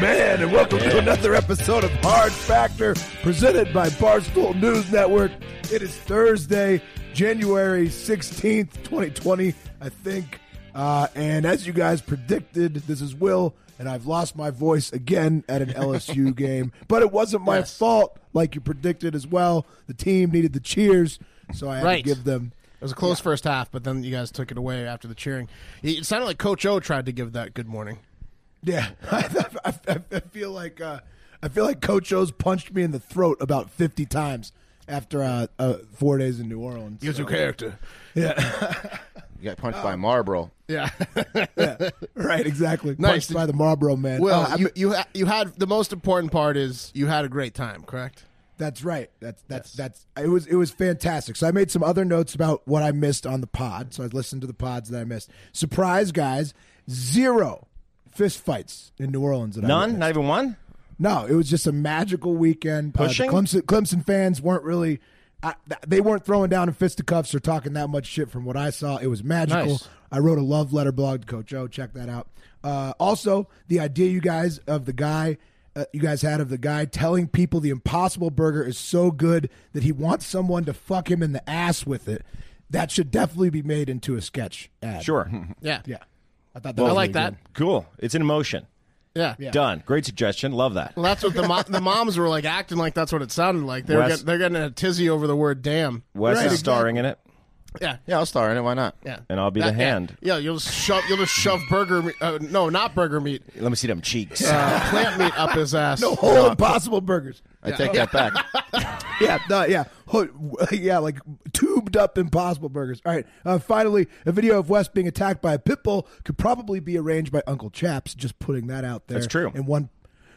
Man, and welcome to another episode of Hard Factor presented by Barstool News Network. It is Thursday, January 16th, 2020, I think. Uh, and as you guys predicted, this is Will, and I've lost my voice again at an LSU game. But it wasn't my fault, like you predicted as well. The team needed the cheers, so I had Right. to give them. It was a close first half, but then you guys took it away after the cheering. It sounded like Coach O tried to give that good morning. Yeah, I, I, I, I feel like uh, I feel like Coach O's punched me in the throat about fifty times after uh, uh, four days in New Orleans. Gives you character. Yeah, You got punched by Marlboro. Yeah. right, exactly. Nice. Punched by the Marlboro man. well, Uh, I'm- you you, ha- you had the most important part is you had a great time, correct? That's right. That's that's that's it was it was fantastic. So I made some other notes about what I missed on the pod. So I listened to the pods that I missed. Surprise, guys! Zero fist fights in New Orleans. That None? witnessed. Not even one? No, it was just a magical weekend. Uh. Clemson, Clemson fans weren't really. I, they weren't throwing down in fisticuffs or talking that much shit from what I saw. It was magical. Nice. I wrote a love letter blog to Coach O. Check that out. Uh, also, the idea you guys of the guy uh, you guys had of the guy telling people the Impossible Burger is so good that he wants someone to fuck him in the ass with it. That should definitely be made into a sketch ad. Sure. Yeah. Yeah. I thought that I was like really that. good. cool. It's in motion. Yeah. Done. Great suggestion. Love that. Well, that's what the mo- the moms were like acting like that's what it sounded like. They were Wes- get, they're getting a tizzy over the word damn. Wes Right, is starring in it, Yeah. Yeah, I'll star in it. Why not? Yeah. And I'll be the That- yeah. hand. Yeah, you'll just shove you'll just shove burger meat uh, no, not burger meat. Let me see them cheeks. Uh, plant meat up his ass. No whole Impossible Burgers. I take that back. Yeah, no, yeah, yeah, like tubed up Impossible Burgers. All right, uh, finally, a video of Wes being attacked by a pit bull could probably be arranged by Uncle Chaps. Just putting that out there. That's true. And one,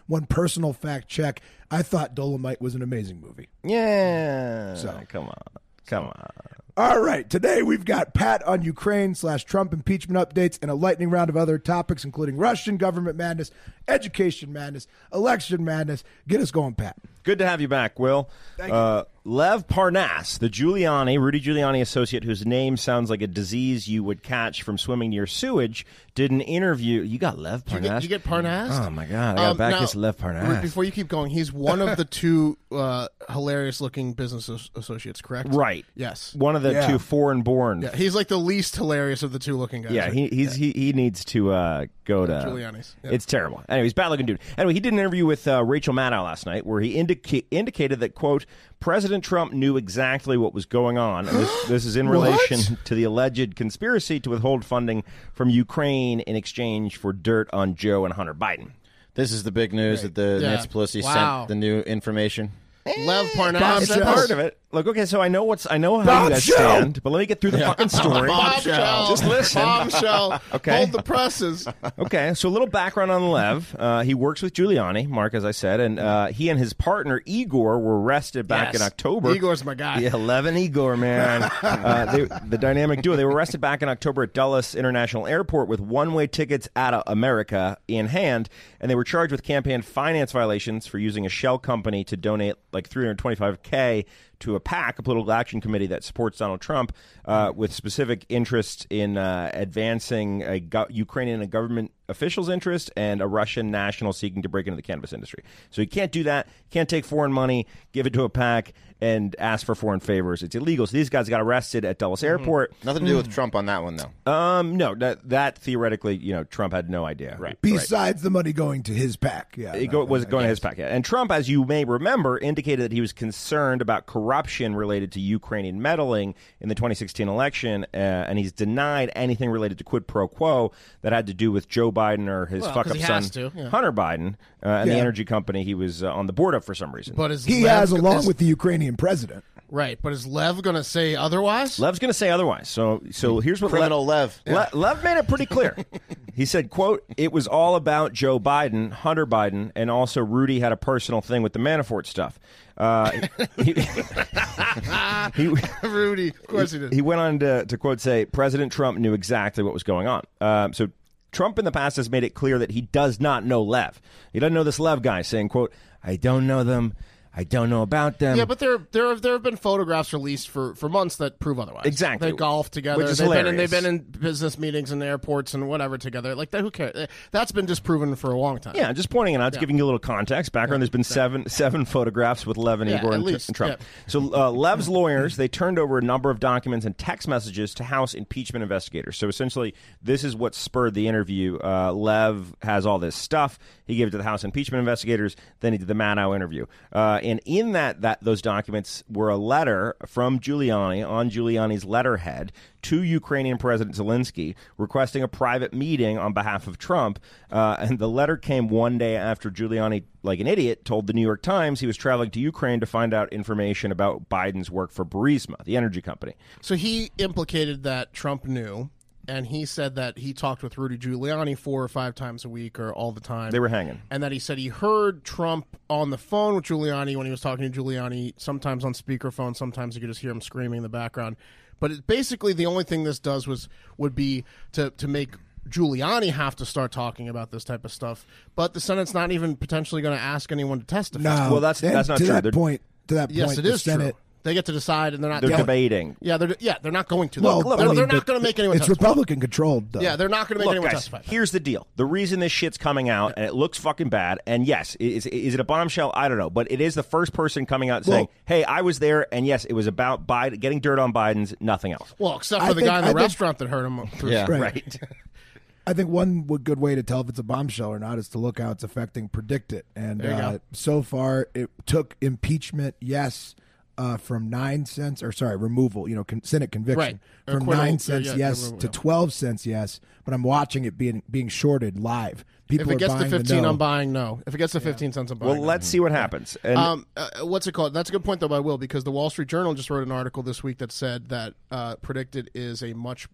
one personal fact check: I thought Dolemite was an amazing movie. Yeah. So. Come on. Come on. All right, today we've got Pat on Ukraine slash Trump impeachment updates and a lightning round of other topics, including Russian government madness, education madness, election madness. Get us going, Pat. Good to have you back, Will. Thank uh, Lev Parnas, the Giuliani, Rudy Giuliani associate, whose name sounds like a disease you would catch from swimming near sewage, did an interview. You got Lev You Parnas? get, you get Parnas? Oh my God! I got Um, back now, his Lev Parnas. Before you keep going, he's one of the two uh, hilarious-looking business as- associates, correct? Right. Yes. One of the Yeah. two foreign-born. Yeah, he's like the least hilarious of the two looking guys. Yeah, right? he he's, he he needs to uh, go to Giuliani's, yeah. It's terrible. Anyway, he's bad looking dude. Anyway, he did an interview with uh, Rachel Maddow last night where he indica- indicated that quote President Trump knew exactly what was going on. And this, this is in relation to the alleged conspiracy to withhold funding from Ukraine in exchange for dirt on Joe and Hunter Biden. This is the big news that the Yeah. Nancy Pelosi Wow. sent the new information. Lev Parnas. Bombshell. It's said part of it. Look, okay, so I know what's I know how you guys Bombshell! stand, but let me get through the fucking story. Bombshell. Just listen. Bombshell. Okay. Hold the presses. Okay, so a little background on Lev. Uh, he works with Giuliani, Mark, as I said, and uh, he and his partner Igor were arrested back Yes. in October. Igor's my guy. Yeah, Lev and Igor, man. uh, they, the dynamic duo. They were arrested back in October at Dulles International Airport with one-way tickets out of America in hand, and they were charged with campaign finance violations for using a shell company to donate like 325k to a PAC, a political action committee that supports Donald Trump, uh, with specific interest in uh, advancing a go- Ukrainian and government officials' interest and a Russian national seeking to break into the cannabis industry. So you can't do that. Can't take foreign money, give it to a PAC, and ask for foreign favors. It's illegal. So these guys got arrested at Dulles Airport. Nothing to do with Trump on that one, though. Um, no, that that theoretically, you know, Trump had no idea. Right. Besides the money going to his PAC, yeah, It no, go, was I going to guess. his packet. And Trump, as you may remember, indicated that he was concerned about corrupt corruption related to Ukrainian meddling in the 2016 election, uh, and he's denied anything related to quid pro quo that had to do with Joe Biden or his Well, fuck 'cause up son to, yeah. Hunter Biden uh, and the energy company he was uh, on the board of for some reason. But He Lev, has, along is- with the Ukrainian president. Right. But is Lev going to say otherwise? Lev's going to say otherwise. So, so here's what Criminal Lev. Le- Lev made it pretty clear. he said, "quote It was all about Joe Biden, Hunter Biden, and also Rudy had a personal thing with the Manafort stuff." Uh, he, he, Rudy, of course he did. he went on to, to quote say, President Trump knew exactly what was going on. Um, so Trump in the past has made it clear that he does not know Lev. He doesn't know this Lev guy, saying, "quote I don't know them." I don't know about them. Yeah, but there there have, there have been photographs released for, for months that prove otherwise. Exactly. they golf together. Which is they've been in, hilarious. they've been in business meetings and airports and whatever together. Like that, who cares? That's been disproven for a long time. Yeah, just pointing it out, just giving you a little context, background. There's been seven seven photographs with Lev and Yeah, Igor and, and Trump. yeah. So uh, Lev's lawyers they turned over a number of documents and text messages to House impeachment investigators. So essentially, this is what spurred the interview. Uh, Lev has all this stuff. He gave it to the House impeachment investigators. Then he did the Maddow interview, uh, and in that that those documents were a letter from Giuliani on Giuliani's letterhead to Ukrainian President Zelensky requesting a private meeting on behalf of Trump. Uh, and the letter came one day after Giuliani, like an idiot, told the New York Times he was traveling to Ukraine to find out information about Biden's work for Burisma, the energy company. So he implicated that Trump knew, and he said that he talked with Rudy Giuliani four or five times a week or all the time. They were hanging. and that he said he heard Trump on the phone with Giuliani when he was talking to Giuliani, sometimes on speakerphone, sometimes you could just hear him screaming in the background. But it, basically, the only thing this does was would be to to make Giuliani have to start talking about this type of stuff. But the Senate's not even potentially going to ask anyone to testify. No, Well, that's- that's not to true. That They're- point, to that Yes, point, it the is Senate. true. They get to decide, and they're not. They're yeah, debating. Yeah, they're yeah, they're not going to. Well, they're, I they're, mean, they're not but going to make anyone. It's testify. Republican controlled, though. Yeah, they're not going to make Look, anyone guys, testify. here's the deal. The reason this shit's coming out and it looks fucking bad, and yes, is, is it a bombshell? I don't know, but it is the first person coming out saying, Well- "Hey, I was there, and yes, it was about Biden getting dirt on Biden's, nothing else." Well, except I for the think- guy in I the think- restaurant that hurt him. through- Yeah. Right. Right. I think one w- good way to tell if it's a bombshell or not is to look how it's affecting PredictIt. And There you uh, go. so far, it took impeachment, yes, uh, from nine cents, or sorry, removal, you know, con- Senate conviction, Right. From nine yeah, cents, yeah, yes, removal, to yeah. 12 cents, yes. But I'm watching it being being shorted live. People If it gets to 15, no. I'm buying no. If it gets to 15 cents, I'm buying Well, no. let's see what happens. And Um, uh, what's it called? That's a good point, though, by Will, because the Wall Street Journal just wrote an article this week that said that uh, PredictIt is a much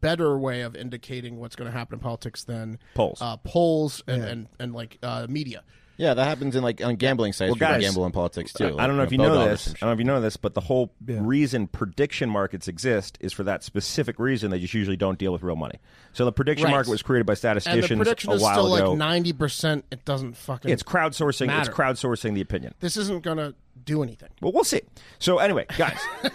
better way of indicating what's going to happen in politics than Polls. uh, polls, and, and and like uh, media. Yeah, that happens in like on gambling sites. Well, people guys, gamble in politics too. I, I don't know if you know this. I don't know if you know this, but the whole Yeah. reason prediction markets exist is for that specific reason. They just usually don't deal with real money. So the prediction Right. market was created by And the statisticians prediction a is while still ago. like 90. percent It doesn't fucking. it's crowdsourcing. matter. It's crowdsourcing the opinion. this isn't going to do anything. Well, we'll see. So anyway, guys.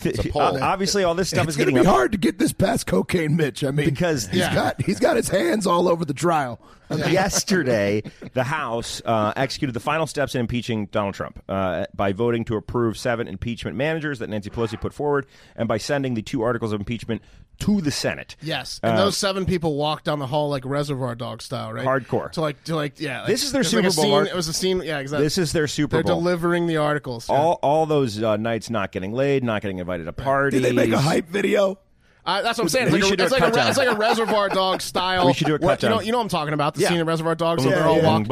th- poll. obviously, all this stuff It's is going to be up hard to get this past cocaine, Mitch. I mean, Because- he's Yeah. got he's got his hands all over the trial. Yesterday, the House uh, executed the final steps in impeaching Donald Trump uh, by voting to approve seven impeachment managers that Nancy Pelosi put forward, and by sending the two articles of impeachment to the Senate. Yes, and those seven people walked down the hall like Reservoir Dog style, right? Hardcore. To like, to like, yeah. like- This is their was like Super Bowl, scene- It was a scene. Yeah, exactly. This is their Super They're Bowl. delivering the articles. yeah. all all those uh, nights not getting laid, not getting invited to parties. Did they make a hype video? Uh, that's what I'm saying. It's We like, a, it's, like a, it's like a Reservoir Dog style. We should do a what- You know, you know what I'm talking about? The Yeah. scene in Reservoir Dogs. Yeah, yeah,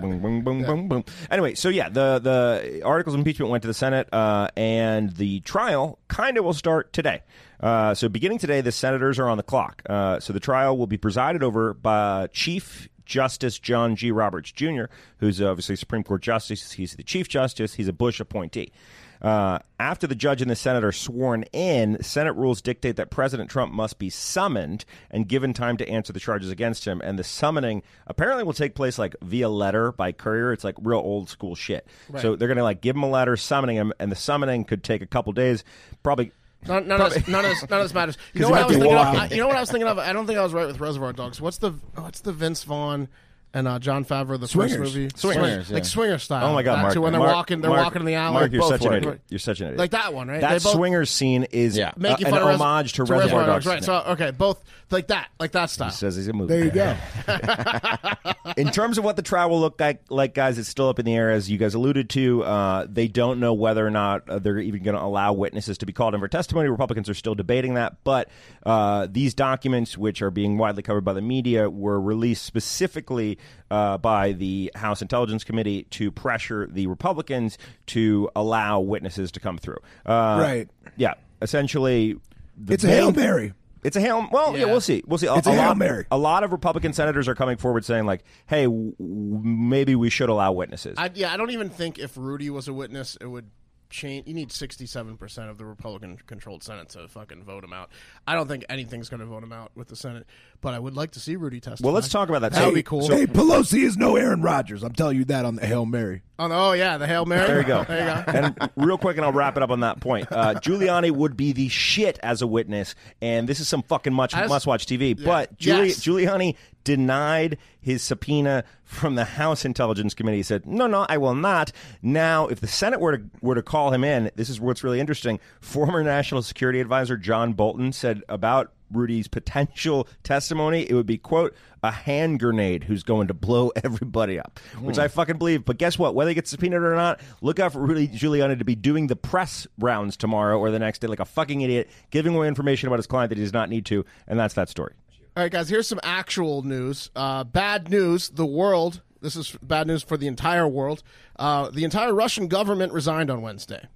boom, boom, boom. Anyway, so yeah, the the articles of impeachment went to the Senate, uh, and the trial kind of will start today. Uh, so beginning today, the senators are on the clock. Uh, so the trial will be presided over by Chief Justice John G. Roberts Jr., who's obviously Supreme Court Justice. He's the Chief Justice. He's a Bush appointee. Uh, after the judge and the Senate are sworn in, Senate rules dictate that President Trump must be summoned and given time to answer the charges against him. And the summoning apparently will take place like via letter by courier. It's like real old school shit. So they're going to like give him a letter summoning him, and the summoning could take a couple days. Probably. None, none, of this, none, of this, none of this matters. You know 'Cause what I was thinking of? I, you know what I was thinking of? I don't think I was right with Reservoir Dogs. What's the what's the Vince Vaughn and uh, Jon Favreau, the Swingers. first movie, Swingers, Swing- like swinger style. Oh my god, Mark! to when they're Mark- walking, they're Mark- walking in the alley. Mark, you're Both such an idiot. You're such an idiot. Like that one, right? That They both- swingers scene is Yeah. uh, making an of Res- homage to Reservoir Dogs. Right. So okay, both like that, like that style. He says he's a movie. There you go. in terms of what the trial will look like, like guys, it's still up in the air, as you guys alluded to. Uh, they don't know whether or not uh, they're even going to allow witnesses to be called in for testimony. Republicans are still debating that, but uh, these documents, which are being widely covered by the media, were released specifically uh, by the House Intelligence Committee to pressure the Republicans to allow witnesses to come through. Uh, Right. Yeah. Essentially, the It's a Hail Mary. it's a hail. Well, yeah, Yeah. we'll see. We'll see. It's a Hail lot, Mary. A lot of Republican senators are coming forward saying, like, "Hey, w- w- maybe we should allow witnesses." I, yeah, I don't even think if Rudy was a witness, it would change. You need sixty-seven percent of the Republican-controlled Senate to fucking vote him out. I don't think anything's going to vote him out with the Senate, but I would like to see Rudy testify. well, let's talk about that. That So- would be cool. Hey, Pelosi is no Aaron Rodgers. I'm telling you that on the Hail Mary. Oh, no, oh yeah, the hail mary. There you go. There you go. and real quick, and I'll wrap it up on that point. Uh, Giuliani would be the shit as a witness, and this is some fucking much As- must-watch TV. But Giuli- Yes. Giuliani denied his subpoena from the House Intelligence Committee. He said, "No, no, I will not." Now, if the Senate were to were to call him in, this is what's really interesting. Former National Security Advisor John Bolton said about Rudy's potential testimony, it would be quote a hand grenade who's going to blow everybody up, which hmm. I fucking believe. But guess what? Whether he gets subpoenaed or not, look out for Rudy Giuliani to be doing the press rounds tomorrow or the next day like a fucking idiot, giving away information about his client that he does not need to, and that's that story. All right, guys, here's some actual news. Uh, bad news. The world. This is bad news for the entire world. Uh, the entire Russian government resigned on Wednesday.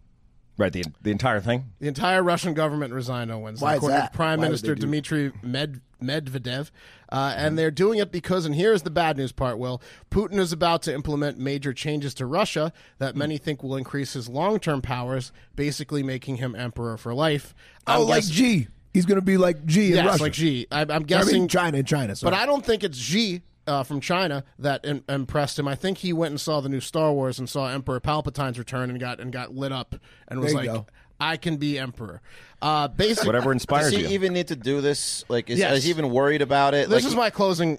Right, the the entire thing. The entire Russian government resigned on Wednesday, Why is according that? to Prime Why would Minister they do- Dmitry Med- Medvedev. Uh, and they're doing it because, and here's the bad news part, Will Putin is about to implement major changes to Russia that many think will increase his long term powers, basically making him emperor for life. I'm Oh, like guess- Xi. He's going to be like Xi in Yes, Russia. like Xi. I, I'm I guessing mean, China in China. Sorry. but I don't think it's Xi uh, from China that im- impressed him. I think he went and saw the new Star Wars and saw Emperor Palpatine's return and got and got lit up and was like, go. "I can be emperor." Uh, basically, Whatever inspires Does he you. even need to do this? Like, is, Yes. is he even worried about it? This like, is my closing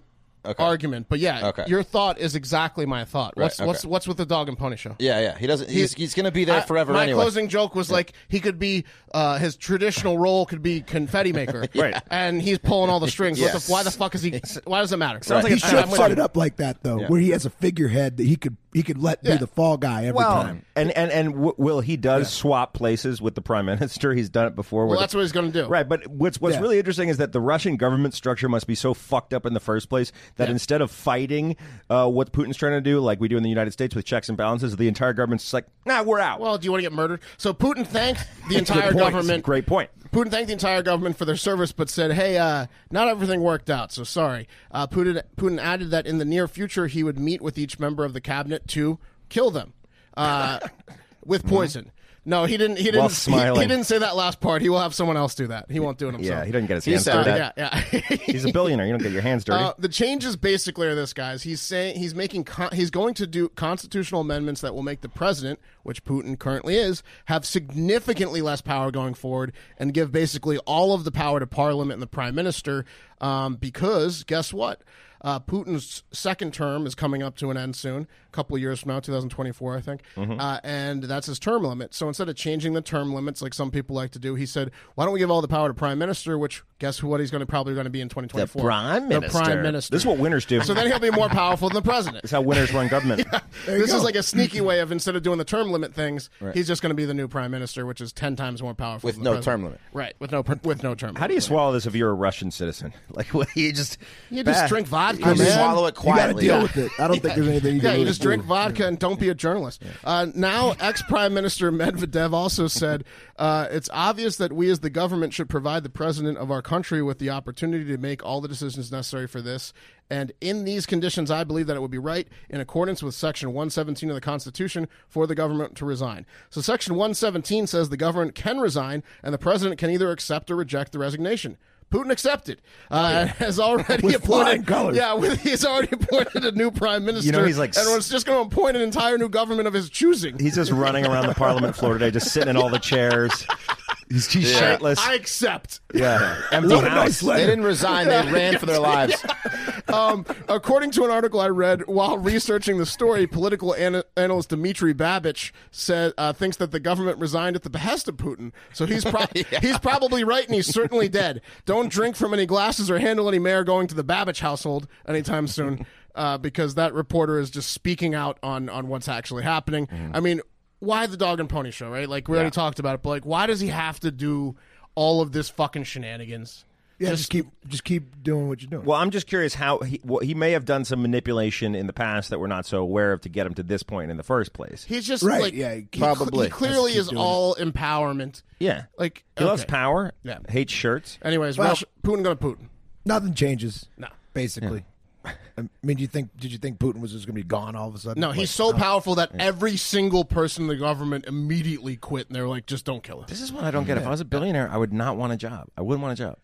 argument, but yeah, Okay. your thought is exactly my thought. What's okay. what's what's with the dog and pony show? Yeah, yeah. He doesn't. He's he's going to be there I- forever my anyway. closing joke was like he could be uh, his traditional role could be confetti maker, Right. And he's pulling all the strings. What Yes. the, why the fuck is he? Why does it matter? Sounds like he should I'm set it up like that though, Yeah. where he has a figurehead that he could he could let Yeah. be the fall guy every Well, time. and and and w- will he does swap places with the prime minister? He's done it before. where Well, the- that's what he's going to do. Right, but what's what's Yeah. really interesting is that the Russian government structure must be so fucked up in the first place that instead of fighting uh, what Putin's trying to do, like we do in the United States with checks and balances, the entire government's just like, nah, we're out. Well, do you want to get murdered? So Putin thanked the entire government. Great point. Putin thanked the entire government for their service, but said, "Hey, uh, not everything worked out. So sorry." Uh, Putin Putin added that in the near future he would meet with each member of the cabinet to kill them uh, with poison. No, he didn't. He didn't. He- He, didn't say that last part. He will have someone else do that. He won't do it himself. yeah, he doesn't get his He hands said dirty. Yeah, yeah. He's a billionaire. You don't get your hands dirty. Uh, the changes basically are this, guys. He's saying he's making con- he's going to do constitutional amendments that will make the president, which Putin currently is, have significantly less power going forward, and give basically all of the power to Parliament and the Prime Minister. Um, because guess what? Uh, Putin's second term is coming up to an end soon, a couple of years from now, 2024, I think, uh, and that's his term limit. So instead of changing the term limits like some people like to do, he said, "Why don't we give all the power to Prime Minister?" Which guess who? What he's going to probably going to be in 2024? Prime The Minister. Prime Minister. This is what winners do. So then he'll be more powerful than the president. It's how winners run government. this is like a sneaky way of instead of doing the term limit things, he's just going to be the new prime minister, which is ten times more powerful With than no president. term limit. Right, with no with no term. How do you swallow this if you're a Russian citizen? Like, what, you just You just Bah. drink vodka, You man. swallow it quietly. You got to deal Yeah. with it. I don't think there's anything you can Yeah, you really just do. drink vodka and don't be a journalist. Uh, now, ex Prime Minister Medvedev also said uh, it's obvious that we as the government should provide the president of our country with the opportunity to make all the decisions necessary for this. And in these conditions, I believe that it would be right, in accordance with Section 117 of the Constitution, for the government to resign. So, Section 117 says the government can resign, and the president can either accept or reject the resignation. Putin accepted. Uh, has already With appointed. colors. Yeah, with, he's already appointed a new prime minister. You know, he's like and was just going to appoint an entire new government of his choosing. He's just running around the Parliament floor today, just sitting in all the chairs. He's, he's shirtless. I accept. yeah, empty What house. nice They didn't resign. They ran for their lives. Um, according to an article I read while researching the story, political ana- analyst Dmitry Babich said uh, thinks that the government resigned at the behest of Putin. So he's pro- he's probably right, and he's certainly dead. Don't drink from any glasses or handle any mayor going to the Babich household anytime soon, uh, because that reporter is just speaking out on on what's actually happening. I mean, why the dog and pony show, right? Like we already talked about it, but like, why does he have to do all of this fucking shenanigans? Yeah, just, keep just keep doing what you're doing. Well, I'm just curious how he well, he may have done some manipulation in the past that we're not so aware of to get him to this point in the first place. He's just Right, like yeah, he, he- cl- Probably. he clearly is keep doing all empowerment. Yeah, Like he loves power. Yeah. hates shirts. Anyways, Well- Russia, Putin gonna Putin. Nothing changes. No. basically. I mean, do you think? Did you think Putin was just going to be gone all of a sudden? No, Like, he's so powerful that every single person in the government immediately quit, and they're like, "Just don't kill him." This is what I don't get. If I was a billionaire, I would not want a job. I wouldn't want a job.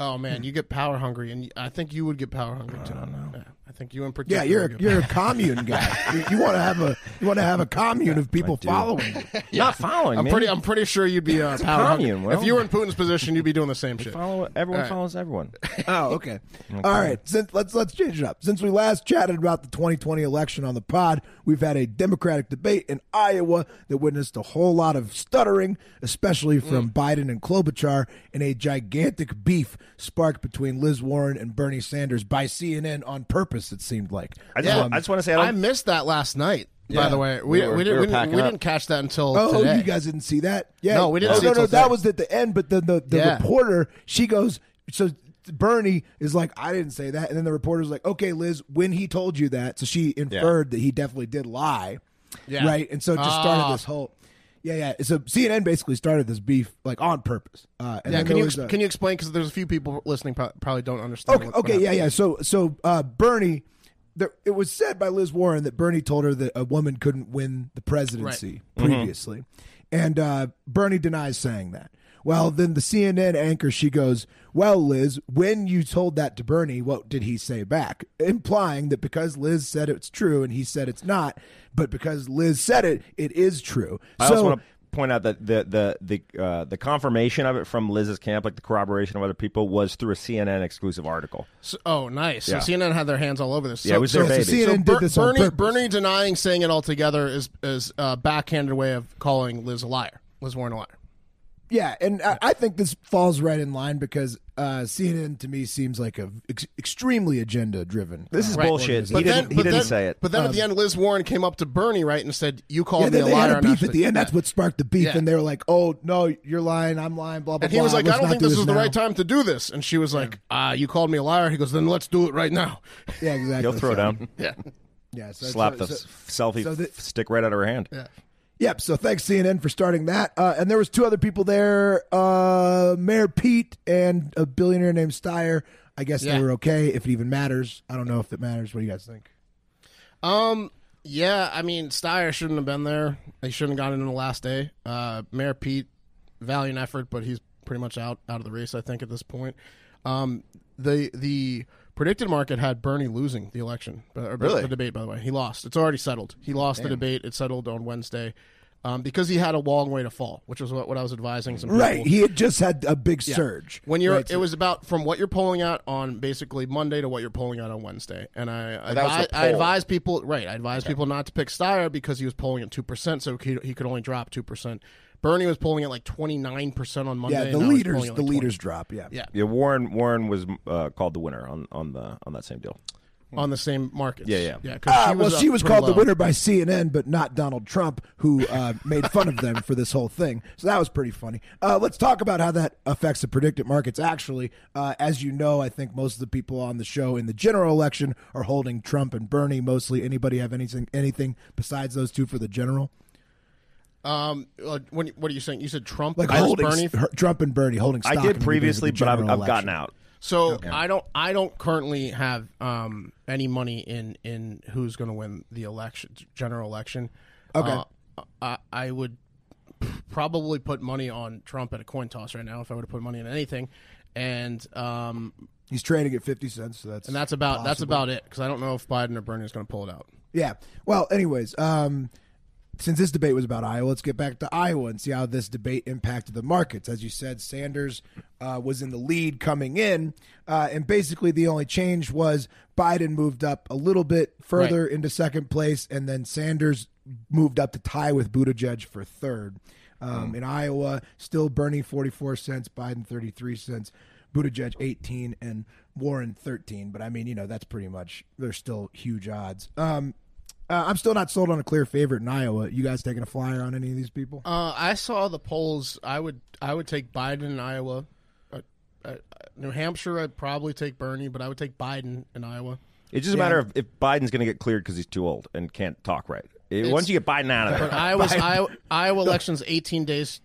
Oh man, you get power hungry, and I think you would get power hungry too. I don't Yeah, I think you in particular. Yeah, you're a, get you're a commune guy. you, you want to have a you want to have a commune of people following you. Not following. I'm man. pretty. I'm pretty sure you'd be uh, power commune, Will. If you were in Putin's position, you'd be doing the same shit. follow. Everyone All right. follows everyone. Oh, okay. All right. Since, let's let's change it up. Since we last chatted about the 2020 election on the pod, we've had a Democratic debate in Iowa that witnessed a whole lot of stuttering, especially from Biden and Klobuchar, and a gigantic beef sparked between Liz Warren and Bernie Sanders by CNN on purpose. It seemed like. I just, Um, I just want to say I I missed that last night. By the way, we, We were- we, didn't we we, didn't, we didn't catch that until Oh, today. you guys didn't see that? Yeah. No, we didn't Oh, see no, it no, that was at the end. But the the, the Yeah. reporter she goes so. Bernie is like, I didn't say that, and then the reporter's like, Okay, Liz, when he told you that, so she inferred that he definitely did lie, Yeah. right? And so it just started Ah. this whole, yeah, yeah. So CNN basically started this beef like on purpose. Uh, and Yeah, can you ex- a- can you explain? Because there's a few people listening probably don't understand. Okay, what- what yeah, yeah. So, so uh, Bernie, there, it was said by Liz Warren that Bernie told her that a woman couldn't win the presidency previously, and uh, Bernie denies saying that. Well, then the CNN anchor she goes, "Well, Liz, when you told that to Bernie, what did he say back?" Implying that because Liz said it's true and he said it's not, but because Liz said it, it is true. I so, also want to point out that the the the uh, the confirmation of it from Liz's camp, like the corroboration of other people, was through a CNN exclusive article. So- oh, nice. Yeah. So CNN had their hands all over this. Yeah, so, it was their so, so baby. CNN So did this Bernie, purpose. Bernie denying saying it altogether is is a backhanded way of calling Liz a liar. Liz Warren a liar. Yeah, and I, I think this falls right in line because uh, CNN to me seems like a ex- extremely agenda driven. This is Right. bullshit. He But didn't. then, he but didn't then- say it. But then at the end, Liz Warren came up to Bernie right and said, "You called yeah, me then a liar." had a beef at the end. That's what sparked the beef, Yeah. and they were like, "Oh no, you're lying. I'm lying." Blah blah. And he was blah. like, Let's "I don't think do this is the right time to do this." And she was like, "Ah, you called me a liar." He goes, "Then let's do it right now." Yeah, exactly. He'll throw So- down, Yeah. Yeah, so, slap so, the so- selfie so the- stick right out of her hand. Yeah. Yep. So thanks CNN for starting that. Uh, and there was two other people there, uh, Mayor Pete and a billionaire named Steyer. I guess Yeah. they were okay, if it even matters. I don't know if it matters. What do you guys think? Um. Yeah. I mean, Steyer shouldn't have been there. He shouldn't have gotten in the last day. Uh, Mayor Pete, valiant effort, but he's pretty much out out of the race. I think at this point. Um. The the PredictIt market had Bernie losing the election. uh, Or Really? The debate, by the way, he lost. It's already settled. He lost the debate. It settled on Wednesday. Um, because he had a long way to fall, which was what, what I was advising some people. Right. He had just had a big Yeah. surge. When you're, Right, it was about from what you're pulling out on basically Monday to what you're pulling out on Wednesday, and I Oh, that was advi- the I advise people right. I advise people not to pick Steyer because he was polling at two percent, so he, he could only drop two percent. Bernie was polling at like twenty nine percent on Monday. yeah, the now leaders, polling at the 20. leaders drop. Yeah. yeah, Yeah, Warren Warren was uh, called the winner on, on the on that same deal. on the same markets. Yeah, yeah. yeah. Ah, she well, was she was pretty called the winner by CNN, but not Donald Trump, who uh, made fun of them for this whole thing. So that was pretty funny. Uh, let's talk about how that affects the PredictIt markets. Actually, uh, as you know, I think most of the people on the show in the general election are holding Trump and Bernie mostly. Anybody have anything anything besides those two for the general? Um, uh, when, what are you saying? You said Trump Like holding Bernie. her- Trump and Bernie holding. I did previously, but I've, I've gotten out. So I don't I don't currently have um, any money in in who's going to win the election general election. Okay. Uh, I, I would probably put money on Trump at a coin toss right now if I were to put money in anything, and um, He's trading at fifty cents, so that's and that's about that's about it because I don't know if Biden or Bernie is going to pull it out. Yeah. Well, anyways, um, since this debate was about Iowa, let's get back to Iowa and see how this debate impacted the markets. As you said, Sanders uh, was in the lead coming in, uh, and basically the only change was Biden moved up a little bit further into second place, and then Sanders moved up to tie with Buttigieg for third. Um, In Iowa, still Bernie 44 cents, Biden 33 cents, Buttigieg 18, and Warren 13. But I mean, you know, that's pretty much, they're still huge odds. Um, uh, I'm still not sold on a clear favorite in Iowa. You guys taking a flyer on any of these people? Uh, I saw the polls. I would I would take Biden in Iowa. Uh, uh, New Hampshire, I'd probably take Bernie, but I would take Biden in Iowa. It's just a matter of if Biden's going to get cleared because he's too old and can't talk right. It- once you get Biden out of there, But Iowa's Biden- Iowa, Iowa election's 18 days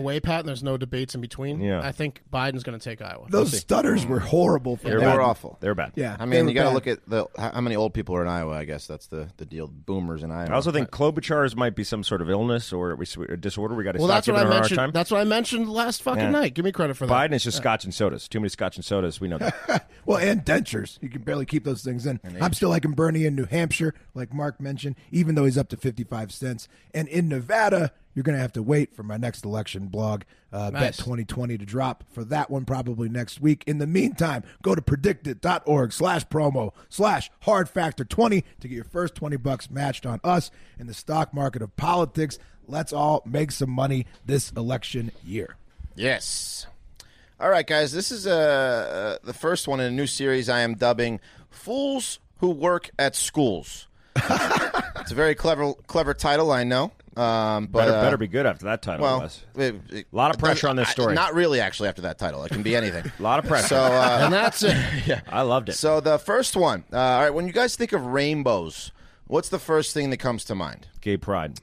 away, Pat, and there's no debates in between. Yeah. I think Biden's going to take Iowa. Those stutters were horrible for They that. were awful. they're bad. Yeah, I they mean, were you got to bad. look at the how how many old people are in Iowa. I guess that's the, the deal. Boomers in Iowa. I also think Klobuchar's might be some sort of illness or a disorder. We got to well, stop that's what giving I her a mentioned. time. That's what I mentioned last fucking Yeah. night. Give me credit for that. Biden is just scotch and sodas. Too many scotch and sodas. We know that. Well, and dentures. You can barely keep those things in. I'm still liking Bernie in New Hampshire, like Mark mentioned, even though he's up to 55 cents. And in Nevada, you're going to have to wait for my next election blog, uh, Bet 2020, to drop for that one probably next week. In the meantime, go to predictit.org slash promo slash hard factor 20 to get your first 20 bucks matched on us in the stock market of politics. Let's all make some money this election year. Yes. All right, guys. This is uh, uh, the first one in a new series I am dubbing "Fools Who Work at Schools." it's a very clever, clever title, I know. Um, but better, uh, better be good after that title. well. Wes. it- it- Lot of pressure on this I- story. Not really, actually. After that title, it can be anything. a lot of pressure. so, uh, and that's it. I loved it. so the first one. Uh, all right, when you guys think of rainbows, what's the first thing that comes to mind? Gay pride.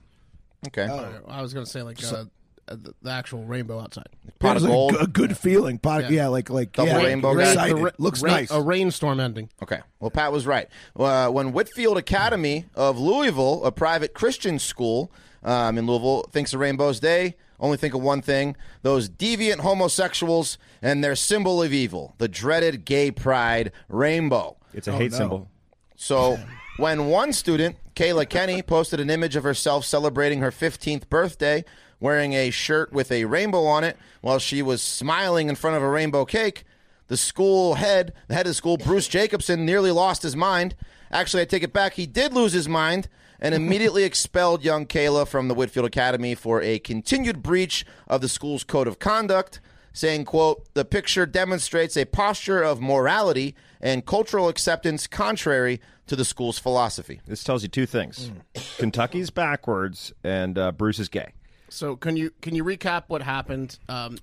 Okay. I was going to say like uh, the, the actual rainbow outside. Pot of It was gold. a, g- a good feeling. Pot, yeah. like like Double yeah, rainbow you're guy. The ra- Looks rain- nice. A rainstorm ending. Okay. Well, Pat was right. Uh, when Whitfield Academy of Louisville, a private Christian school um, in Louisville, thinks of Rainbow's Day, only think of one thing those deviant homosexuals and their symbol of evil, the dreaded gay pride rainbow. It's a hate symbol. So when one student, Kayla Kenny, posted an image of herself celebrating her 15th birthday wearing a shirt with a rainbow on it while she was smiling in front of a rainbow cake, the school head, the head of the school, Bruce Jacobson, nearly lost his mind. Actually, I take it back. He did lose his mind and immediately expelled young Kayla from the Whitfield Academy for a continued breach of the school's code of conduct saying quote the picture demonstrates a posture of morality and cultural acceptance contrary to the school's philosophy This tells you two things: Kentucky's backwards and uh, Bruce is gay. So can you can you recap what happened? Um,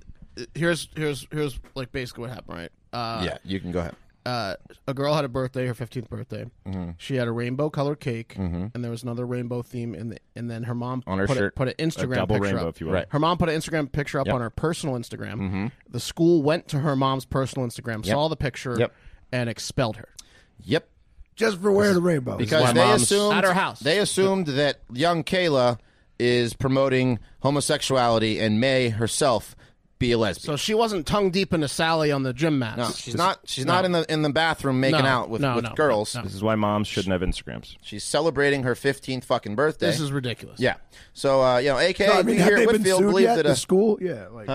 here's here's here's like basically what happened, right? Uh, yeah you can go ahead uh, a girl had a birthday, her 15th birthday. Mm-hmm. She had a rainbow colored cake, and there was another rainbow theme, in the, and then her mom On her put, shirt. A, put an Instagram double picture rainbow, up. if you will. Right. Her mom put an Instagram picture up on her personal Instagram. The school went to her mom's personal Instagram, saw the picture, Yep. and expelled her. yep just for wearing a rainbow. because why they mom's assumed at her house. they assumed that young Kayla is promoting homosexuality and may herself be a lesbian So she wasn't tongue deep into Sally on the gym mats. no she's not she's not in the in the bathroom making No, out with, no, with no, girls no. This is why moms shouldn't have Instagrams. she's celebrating her 15th fucking birthday This is ridiculous. yeah so uh, you know AK No, I mean, we have here they at been Whitfield sued believe yet? that the a, school, yeah, like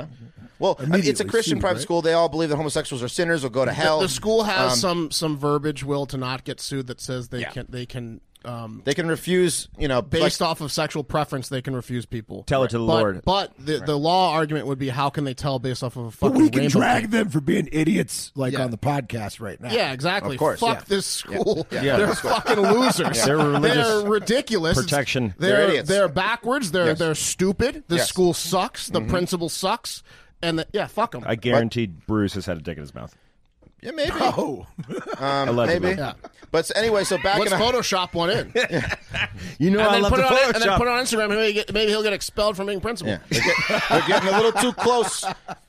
Well, I mean, it's a Immediately Christian sued, private right? school. They all believe that homosexuals are sinners will go to hell. The school has Um, some some verbiage will to not get sued that says they Yeah. can they can um, They can refuse, you know, based like, off of sexual preference they can refuse people. Tell it to the but, Lord. But the the law argument would be how can they tell based off of a but we can drag cake? them for being idiots, like Yeah. on the podcast right now. Yeah, exactly. Of course, Fuck yeah. this school. Yeah. They're fucking losers. They're religious They're ridiculous. Protection. They're They're idiots. They're backwards. They're Yes. they're stupid. The Yes. school sucks. The Mm-hmm. principal sucks. And the, yeah, fuck them. I guaranteed Bruce has had a dick in his mouth. Yeah, maybe, Oh, um, Allegedly. maybe. Yeah. But so- anyway, so back Let's in a, Photoshop one in, and You know I then love put the it on, and then put it on Instagram. Maybe, get, maybe he'll get expelled from being principal. yeah, they're, get- they're getting a little too close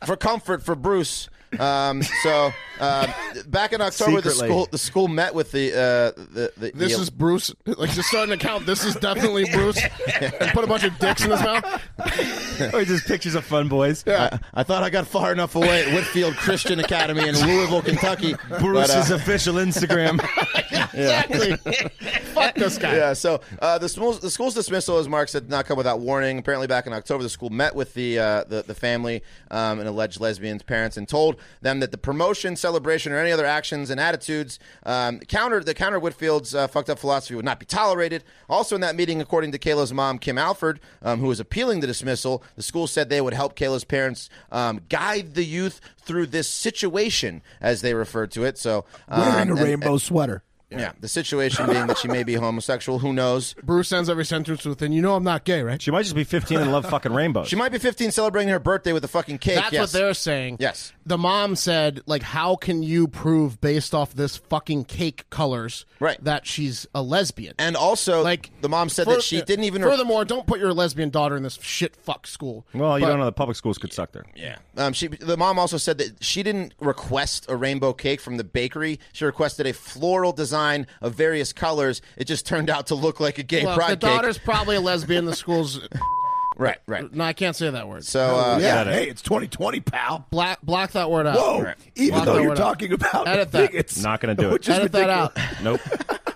for comfort for Bruce. Um, so uh, back in October, the school the school met with the uh, the, the This the- is Bruce. Like, just start an account. This is definitely Bruce. and put a bunch of dicks in his mouth. oh, just pictures of fun boys. I, I thought I got far enough away at Whitfield Christian Academy in Louisville, Kentucky. but, uh, Bruce's official Instagram. exactly. Fuck this guy. Yeah, so uh, the school's the school's dismissal, as Mark said, did not come without warning. Apparently, back in October, the school met with the uh, the, the family um, and alleged lesbians' parents and told them that the promotion, celebration, or any other actions and attitudes um, counter the counter Whitfield's uh, fucked up philosophy would not be tolerated. Also, in that meeting, according to Kayla's mom, Kim Alford, um, who was appealing the dismissal, the school said they would help Kayla's parents um, guide the youth through this situation, as they referred to it. So, um, Wearing a and- rainbow sweater. Yeah, the situation being that she may be homosexual. Who knows? Bruce ends every sentence with, and you know I'm not gay, right? She might just be 15 and love fucking rainbows. She might be 15, celebrating her birthday with a fucking cake. That's yes. what they're saying. Yes. The mom said, like, how can you prove based off this fucking cake colors Right. that she's a lesbian? And also, like the mom said fur- that she didn't even. Furthermore, don't put your lesbian daughter in this shit fuck school. well, you But- don't know the public schools could suck there. yeah. Um, she. The mom also said that she didn't request a rainbow cake from the bakery. She requested a floral design of various colors. It just turned out to look like a gay Well, if the pride daughter's probably a lesbian. The school's Right. Right. no, I can't say that word. So uh, yeah, yeah. hey, it's 2020, pal. black block that word out. Whoa! Even Block though that you're word out. talking about Edit that. bigots, Not gonna do it. which is Edit that ridiculous. out. Nope.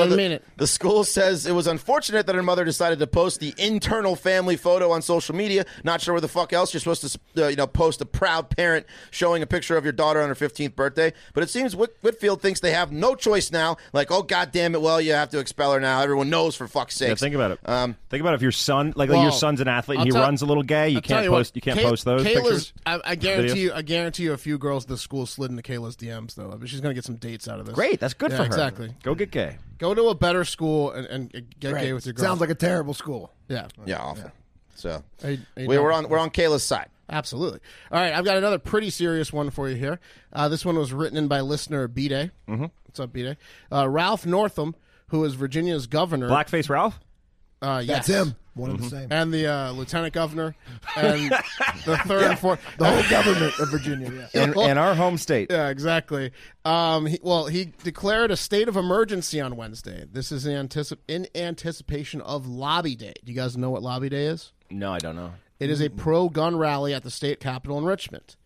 I didn't the, mean it. The school says it was unfortunate that her mother decided to post the internal family photo on social media. Not sure where the fuck else you're supposed to, uh, you know, post a proud parent showing a picture of your daughter on her 15th birthday. But it seems Whit- Whitfield thinks they have no choice now. Like, oh god damn it, well you have to expel her now. Everyone knows for fuck's sake. Yeah, think about it. Um, think about if your son, like, like Well, your son's an athlete and I'll he tell- runs a little gay, you I'll can't what, post. You can't Kay- post those Kayla's, pictures. I, I guarantee videos? you. I guarantee you, a few girls at the school slid into Kayla's DMs though. I mean, she's gonna get some dates out of this. Great, that's good Yeah, for her. Exactly. Go get gay. Go to a better school and, and get Right. gay with your girl. Sounds like a terrible school. yeah. yeah, awful. So Hey- hey, we, no. we're on we're on Kayla's side. Absolutely. All right, I've got another pretty serious one for you here. Uh, this one was written in by listener B Day. Mm-hmm. What's up, B Day? Uh, Ralph Northam, who is Virginia's governor. Blackface Ralph. Uh, yes. That's him. One and the same. And the uh, lieutenant governor, and the third and fourth. the whole government of Virginia. Yeah. In, in our home state. Yeah, exactly. Um, he, well, he declared a state of emergency on Wednesday. This is in, anticip- in anticipation of Lobby Day. Do you guys know what Lobby Day is? No, I don't know. It is a pro gun rally at the state capitol in Richmond.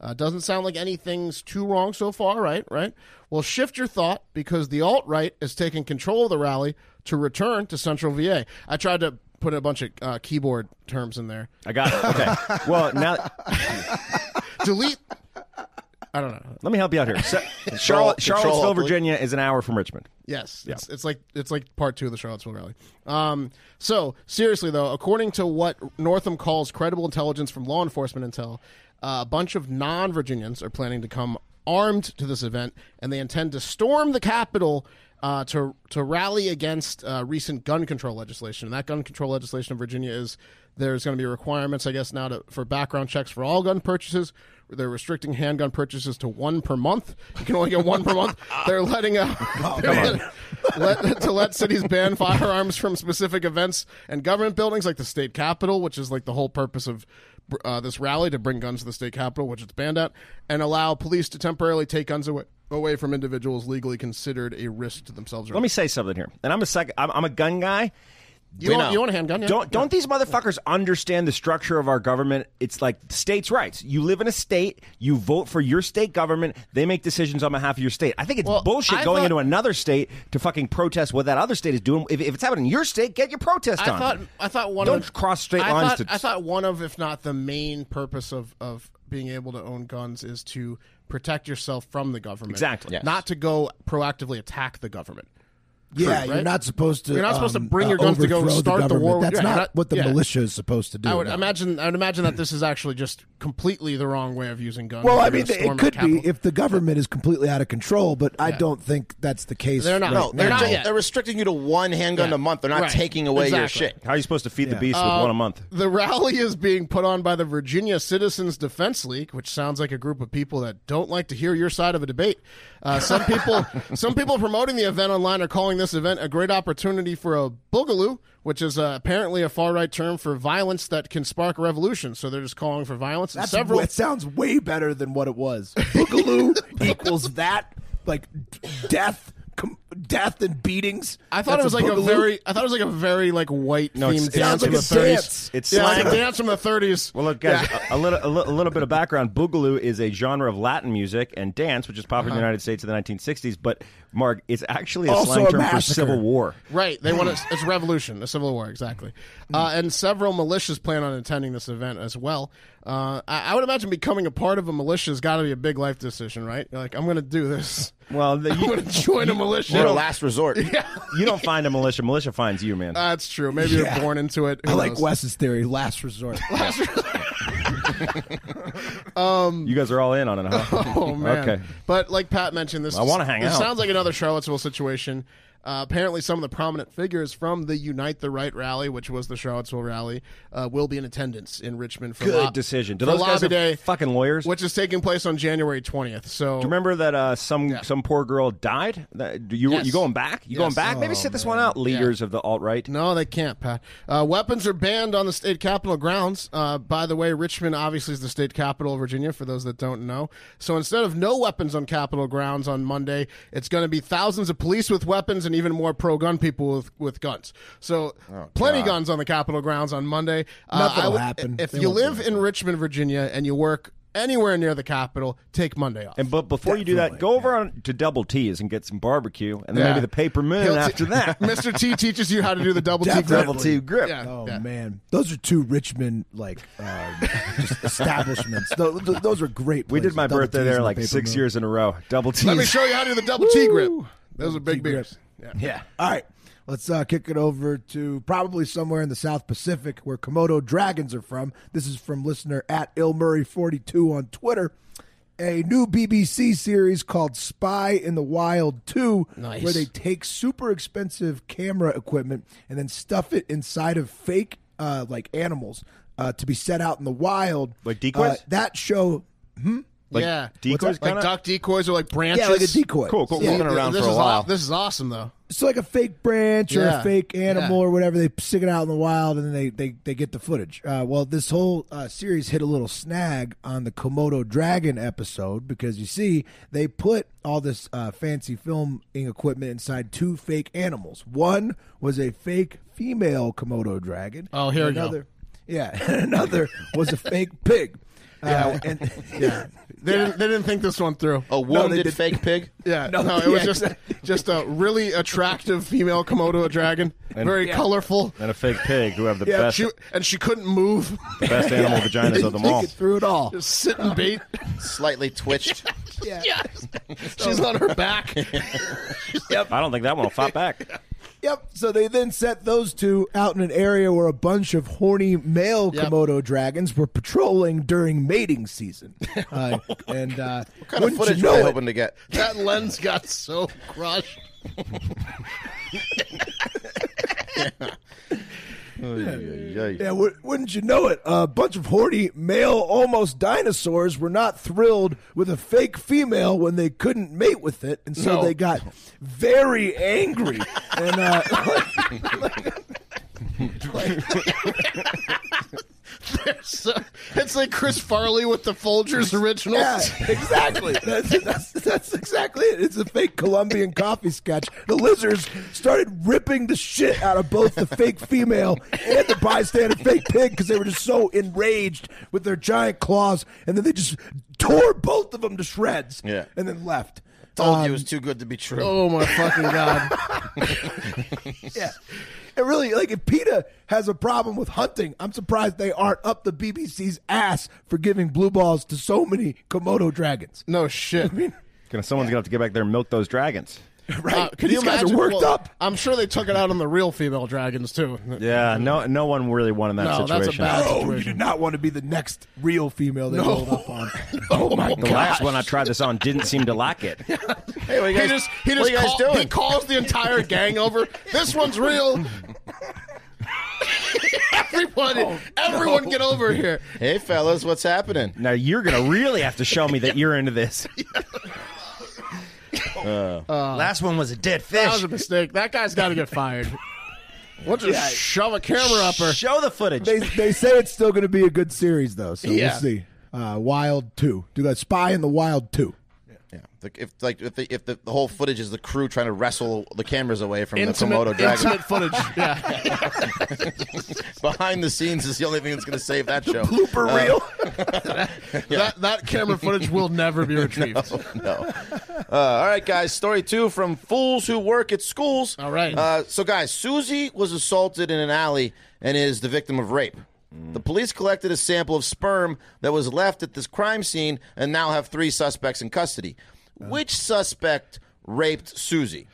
Uh, doesn't sound like anything's too wrong so far, right? Right? Well, shift your thought because the alt right is taking control of the rally to return to Central VA. I tried to put a bunch of uh, keyboard terms in there. I got it. Okay. well, now Delete. I don't know. let me help you out here. So, Charlotte, Charlottesville. Virginia is an hour from Richmond. Yes, it's, it's like it's like part two of the Charlottesville rally. Um, so seriously though, according to what Northam calls credible intelligence from law enforcement intel, uh, a bunch of non-Virginians are planning to come armed to this event, and they intend to storm the Capitol uh, to to rally against uh, recent gun control legislation. And that gun control legislation in Virginia is there's going to be requirements, I guess, now to, for background checks for all gun purchases. They're restricting handgun purchases to one per month. You can only get one per month. They're letting out they're letting- let, to let cities ban firearms from specific events and government buildings like the state capitol, which is like the whole purpose of uh, this rally to bring guns to the state capitol, which it's banned at, and allow police to temporarily take guns away away from individuals legally considered a risk to themselves. Let me say something here. And I'm a sec- I'm, I'm a gun guy. You We want, know. you want a handgun? Yeah. Don't don't these motherfuckers understand the structure of our government? It's like states' rights. You live in a state, you vote for your state government, they make decisions on behalf of your state. I think it's Well, bullshit I going thought- into another state to fucking protest what that other state is doing. If, if it's happening in your state, get your protest I on. thought I thought one Don't of cross state I lines Thought, to- I thought one of, if not the main purpose of of being able to own guns is to protect yourself from the government. Exactly. Yes. Not to go proactively attack the government. Yeah, right? you're not supposed to. You're not supposed to um, bring your uh, guns to go start the government. war That's yeah, not not- what the yeah. militia is supposed to do. I would no. imagine. I would imagine that this is actually just completely the wrong way of using guns. Well, I mean, it could be if the government is completely out of control, but I Yeah. don't think that's the case. They're not. right No, they're now. not yet. they're restricting you to one handgun Yeah. a month. They're not Right. taking away your shit. How are you supposed to feed the Yeah. beast with one a month? The rally is being put on by the Virginia Citizens Defense League, which sounds like a group of people that don't like to hear your side of a debate. Uh, some people, some people promoting the event online are calling this event a great opportunity for a boogaloo, which is uh, apparently a far right term for violence that can spark a revolution. So they're just calling for violence. That's several, it sounds way better than what it was. Boogaloo equals that, like death, com- death and beatings. I thought That's it was like a very. I thought it was like a very like white No, it's- themed it dance from like the 30s. It's yeah, slang. like a dance from the 30s. Well, look, guys, a, a little, a, li- a little bit of background. Boogaloo is a genre of Latin music and dance, which is popular Uh-huh. in the United States in the 1960s. But Mark, it's actually a Also slang a term for civil war. Right. They want to, it's a revolution, a civil war, exactly. Uh, and several militias plan on attending this event as well. Uh, I, I would imagine becoming a part of a militia has got to be a big life decision, right? You're like, I'm going to do this. Well, the, I'm going to join a militia. Or a last resort. Yeah. you don't find a militia. Militia finds you, man. That's true. Maybe Yeah. you're born into it. Who I like knows? Wes's theory. Last resort. Um You guys are all in on it, huh? Oh man! Okay. But like Pat mentioned, this I wanna hang this out. sounds like another Charlottesville situation. Uh, apparently, some of the prominent figures from the Unite the Right rally, which was the Charlottesville rally, uh, will be in attendance in Richmond for Good lo- decision. Do those guys lobby are day, fucking lawyers? which is taking place on January twentieth. So Do you remember that uh, some some poor girl died? That, do you Yes. you going back? You going Yes. back? Maybe sit this one out, leaders of the alt right. No, they can't, Pat. Uh, weapons are banned on the state capitol grounds. Uh, by the way, Richmond obviously is the state capital of Virginia, for those that don't know. So instead of no weapons on capitol grounds on Monday, it's going to be thousands of police with weapons and even more pro gun people with, with guns. So plenty guns on the capitol grounds on Monday. Uh, Nothing'll happen. If They you live in Richmond, Virginia, and you work anywhere near the capitol, take Monday off. And but before you do that, go over on to Double T's and get some barbecue, and then Yeah. maybe the paper moon He'll t- after that. Mr. T teaches you how to do the double T grip. Double T grip. Yeah, Oh yeah. man, those are two Richmond like um, establishments. Those, those are great. We did my Double birthday T's there like Paper six Moon. years in a row. Double T. Let me show you how to do the double T grip. Those are big T grip. Beers. Yeah. Yeah. All right, let's uh, kick it over to probably somewhere in the South Pacific where Komodo dragons are from. This is from listener at illmurray42 on Twitter. A new BBC series called Spy in the Wild 2, Nice. where they take super expensive camera equipment and then stuff it inside of fake uh, like animals uh, to be set out in the wild. Like decoys? Uh, that show, Like yeah, decoys like kinda? duck decoys or like branches. yeah, like a decoy. Cool, cool. Yeah. We've been around this for a is while. Aw- this is awesome though. it's like a fake branch or Yeah. a fake animal Yeah. or whatever. They stick it out in the wild and then they, they, they get the footage. Uh, well, this whole uh, series hit a little snag on the Komodo dragon episode because you see, they put all this uh, fancy filming equipment inside two fake animals. One was a fake female Komodo dragon. Oh, here we go. another, Yeah, and another was a fake pig. Uh, and Yeah, they didn't they didn't think this one through. A wounded did- fake pig. Yeah, no, No, it was yeah, just exactly. just a really attractive female Komodo dragon, And- very colorful. and a fake pig who have the Yeah, best She and she couldn't move, the best animal vaginas of them Take all. it through it all. just sit and bait. Slightly twitched. Yeah. She's on her back. I don't think that one will flop back. Yep. So they then set those two out in an area where a bunch of horny male Yep. Komodo dragons were patrolling during mating season. Uh, and uh, What kind of footage you were know they it, hoping to get? That lens got so crushed. Yeah, wou- wouldn't you know it? A bunch of horny male almost dinosaurs were not thrilled with a fake female when they couldn't mate with it, and so No. they got very angry. and uh, So, it's like Chris Farley with the Folgers original. yeah, exactly. That's, that's, that's exactly it. It's a fake Colombian coffee sketch. The lizards started ripping the shit out of both the fake female and the bystander fake pig because they were just so enraged with their giant claws, and then they just tore both of them to shreds. Yeah. and then left. Told you it um, was too good to be true. Oh my fucking god! Yeah. It really like if PETA has a problem with hunting, I'm surprised they aren't up the BBC's ass for giving blue balls to so many Komodo dragons. No shit. Gonna, someone's gonna have to get back there and milk those dragons. Right? Uh, could These you guys imagine? are worked well, up. I'm sure they took it out on the real female dragons too. Yeah, no, no one really won in that No, that's a situation. bad- Oh, you situation. do not want to be the next real female they rolled up on. Oh my the god! last one I tried this on didn't seem to like it. Hey, what are you He just he what just are you guys call- doing? he calls the entire gang over. This one's real. Everybody, everyone, get over here. hey, fellas, what's happening? Now you're gonna really have to show me that you're into this. Last one was a dead fish. That was a mistake. That guy's got to get fired. We'll just shove a camera up her. Show the footage. They they say it's still going to be a good series though, so Yeah. we'll see. Uh, Wild Two, do that Spy in the Wild Two. Yeah, The, if like if the, if the, the whole footage is the crew trying to wrestle the cameras away from Intimate, the Komodo dragon, intimate footage. Yeah. behind the scenes is the only thing that's going to save that show. Blooper reel. That that camera footage will never be retrieved. no. Uh, all right, guys. Story two from fools who work at schools. All right. Uh, so, guys, Susie was assaulted in an alley and is the victim of rape. Mm. The police collected a sample of sperm that was left at this crime scene and now have three suspects in custody. Uh. Which suspect raped Susie?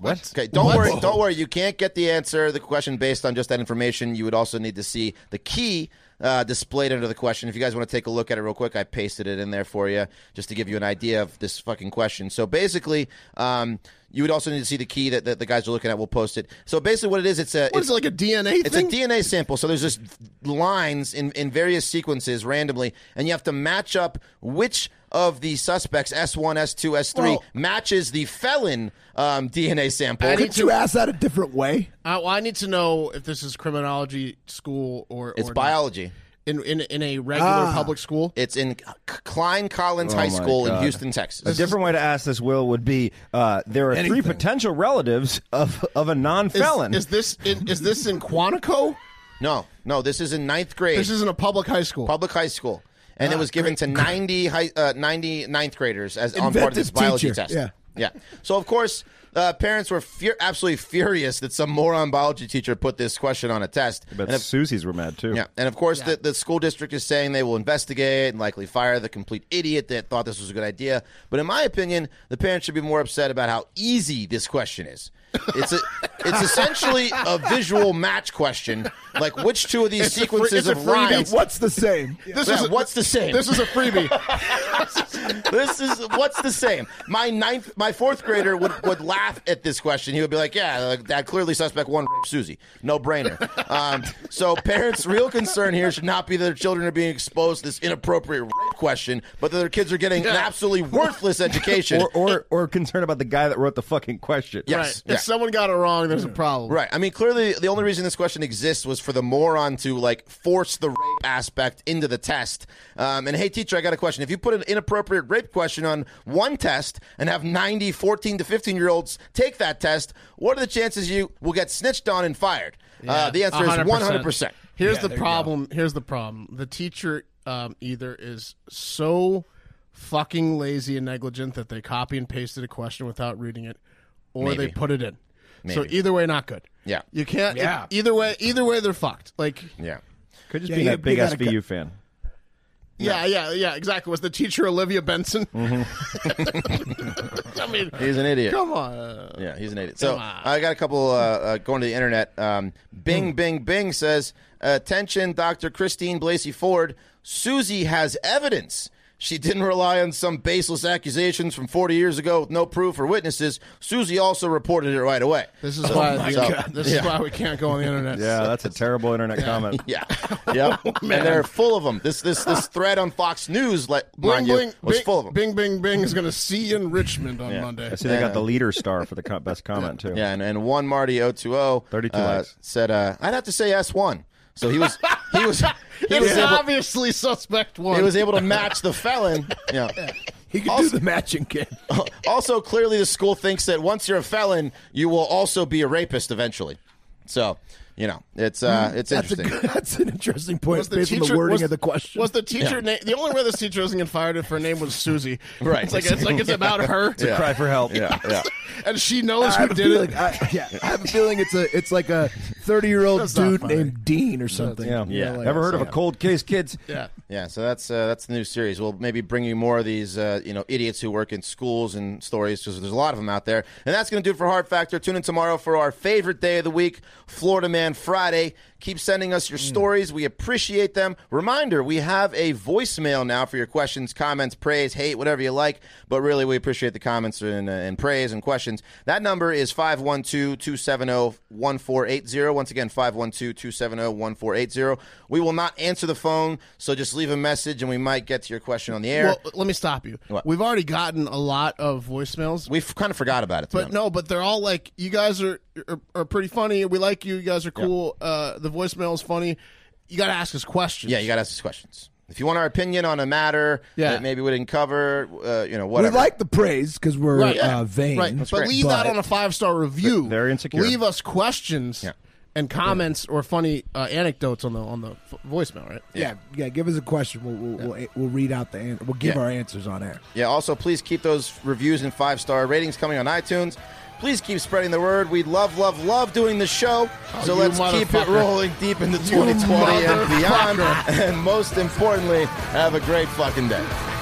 What? Okay, don't What? worry. Don't worry. You can't get the answer the question based on just that information. You would also need to see the key uh, displayed under the question. If you guys want to take a look at it real quick, I pasted it in there for you just to give you an idea of this fucking question. So basically, um, you would also need to see the key that, that the guys are looking at. We'll post it. So basically, what it is, it's a What it's, is it like a DNA it's thing? a DNA sample. So there's just lines in, in various sequences randomly, and you have to match up which of the suspects S1, S2, S3 Well- matches the felon um, DNA sample. I need Could you ask that a different way? Uh, well, I need to know if this is criminology school or It's or not. Biology. in in in a regular Ah. public school. It's in Klein Collins Oh High my School in Houston, Texas. A different way to ask this, Will, would be uh, there are three potential relatives of, of a non-felon. is this in, is this in Quantico? No, no, this is in ninth grade, This isn't a public high school. public high school, and it Ah, was given great. to 90, high, uh, 90 ninth graders as on part of this biology teacher, test. yeah. yeah. So of course, uh, parents were fur- absolutely furious that some moron biology teacher put this question on a test. but And if- Susie's were mad too. Yeah, and of course, the, the school district is saying they will investigate and likely fire the complete idiot that thought this was a good idea. But in my opinion, the parents should be more upset about how easy this question is. It's a, it's essentially a visual match question, like which two of these It's a free- sequences it's a of freebie. rhymes. What's the same? This Yeah, is a, what's the same? This is a freebie. this is what's the same. My ninth, my fourth grader would, would laugh at this question. He would be like, "Yeah, like, that clearly suspect one Susie, no brainer." Um, so parents' real concern here should not be that their children are being exposed to this inappropriate question, but that their kids are getting an absolutely worthless education. Or, or or concerned about the guy that wrote the fucking question. Yes. right. Yeah. If someone got it wrong, there's a problem. Right. I mean, clearly, the only reason this question exists was for the moron to like force the rape aspect into the test. Um, and hey, teacher, I got a question. If you put an inappropriate rape question on one test and have 90 14 to 15 year olds take that test, what are the chances you will get snitched on and fired? Uh, the answer is 100%. Here's Yeah, the there you problem. Here's the problem. The teacher um, either is so fucking lazy and negligent that they copy and pasted a question without reading it, or they put it in. So either way, not good. Yeah. you can't. Yeah. it- either way, either way, they're fucked. Like, Yeah. Could just Yeah, be a big you gotta SVU go- fan. yeah, yeah, yeah, exactly. Was the teacher Olivia Benson? Mm-hmm. I mean, He's an idiot. come on. Yeah, he's an idiot. So I got a couple uh, uh, going to the internet. Um, Bing, Bing, Bing says, "Attention, Dr. Christine Blasey Ford. Susie has evidence." She didn't rely on some baseless accusations from 40 years ago with no proof or witnesses. Susie also reported it right away. This is why. my the- God. This is why we can't go on the internet. Yeah, that's a terrible internet comment. Yeah, yep. and they're full of them. This this this thread on Fox News, like Bling, mind you, bling, was bing, full of them. Bing, bing, bing is going to see you in Richmond on Monday. I see they got the leader star for the co- best comment too. Yeah, and, and one Marty 020 32 uh, likes. said, uh, "I'd have to say S one." So he was he was he was able, obviously suspect one. he was able to match the felon. Yeah. He could do the matching kid. Also, clearly, the school thinks that once you're a felon, you will also be a rapist eventually. So, you know, it's uh, it's That's, interesting. good- that's an interesting point Was the based on teacher the wording was, of the question. Was the teacher na- the only way this teacher doesn't get fired if her name was Susie? Right. It's like it's like it's about her, Yeah. Cry for help. Yeah, yeah. and she knows I who did feeling, it. I, yeah, I have a feeling it's a it's like a thirty year old dude named Dean or something. Yeah. Yeah. like- Ever heard of a cold case, kids? Yeah. Yeah, so that's uh, that's the new series. We'll maybe bring you more of these, uh, you know, idiots who work in schools and stories because there's a lot of them out there. And that's going to do it for Hard Factor. Tune in tomorrow for our favorite day of the week, Florida Man Friday. Keep sending us your stories. We appreciate them. Reminder: we have a voicemail now for your questions, comments, praise, hate, whatever you like. But really, we appreciate the comments and, uh, and praise and questions. That number is 512-270-1480. Once again, 512-270-1480. We will not answer the phone, so just leave a message and we might get to your question on the air. Well, let me stop you. What? We've already gotten a lot of voicemails, We've kind of forgot about it. but no, but they're all like, "You guys are are, are pretty funny. We like you. You guys are cool. Uh, the voicemail is funny. You got to ask us questions." Yeah, you got to ask us questions. If you want our opinion on a matter Yeah. that maybe we didn't cover, uh, you know, what We like the praise because we're Right. uh, vain. Right, but great. leave that on a five star review. They're insecure. Leave us questions Yeah. and comments or funny uh, anecdotes on the on the f- voicemail. Right? Yeah, yeah. Give us a question. We'll we'll, we'll, we'll read out the an- we'll give Yeah. our answers on air. Yeah, also, please keep those reviews and five star ratings coming on iTunes. Please keep spreading the word. We love, love, love doing the show. Oh, so you let's keep it rolling deep into 2020 and beyond. And most importantly, have a great fucking day.